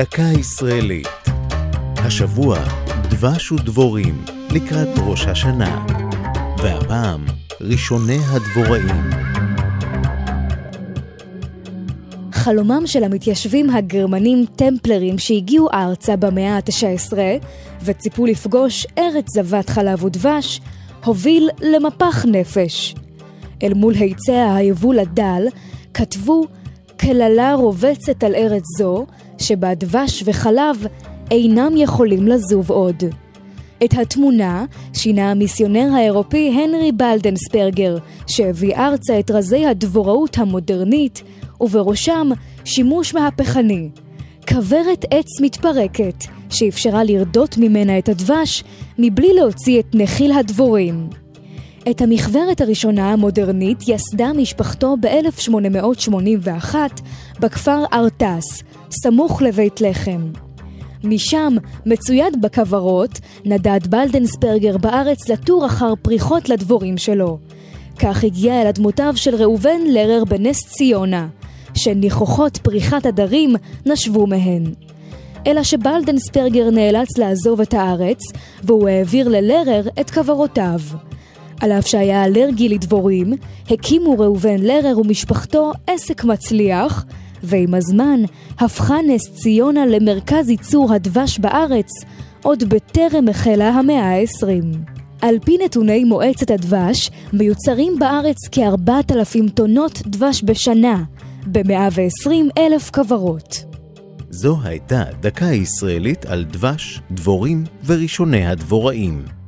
דקה ישראלית. השבוע דבש ודבורים לקראת ראש השנה. והפעם ראשוני הדבוראים. חלומם של המתיישבים הגרמנים טמפלרים שהגיעו ארצה במאה ה-19 וציפו לפגוש ארץ זבת חלב ודבש, הוביל למפח נפש. אל מול היצע היבול הדל, כתבו קללה רובצת על ארץ זו, שבה דבש וחלב אינם יכולים לזוב עוד. את התמונה שינה המיסיונר האירופי הנרי בלדנספרגר, שהביא ארצה את רזי הדבוראות המודרנית, ובראשם שימוש מהפכני. כוורת עץ מתפרקת, שאפשרה לרדות ממנה את הדבש, מבלי להוציא את נחיל הדבורים. את המכוורת הראשונה המודרנית יסדה משפחתו ב-1881 בכפר ארטס, סמוך לבית לחם. משם, מצויד בכוורות, נדד בלדנספרגר בארץ לתור אחר פריחות לדבורים שלו. כך הגיע אל אדמותיו של ראובן לרר בנס ציונה, שניחוחות פריחת הדרים נשבו מהן. אלא שבלדנספרגר נאלץ לעזוב את הארץ, והוא העביר ללרר את כוורותיו. על אף שהיה אלרגי לדבורים, הקימו ראובן לרר ומשפחתו עסק מצליח, ועם הזמן הפכה נס ציונה למרכז ייצור הדבש בארץ, עוד בטרם החלה המאה ה-20. על פי נתוני מועצת הדבש, מיוצרים בארץ כ-4,000 טונות דבש בשנה, ב-120 אלף כוורות. זו הייתה דקה ישראלית על דבש, דבורים וראשוני הדבוראים.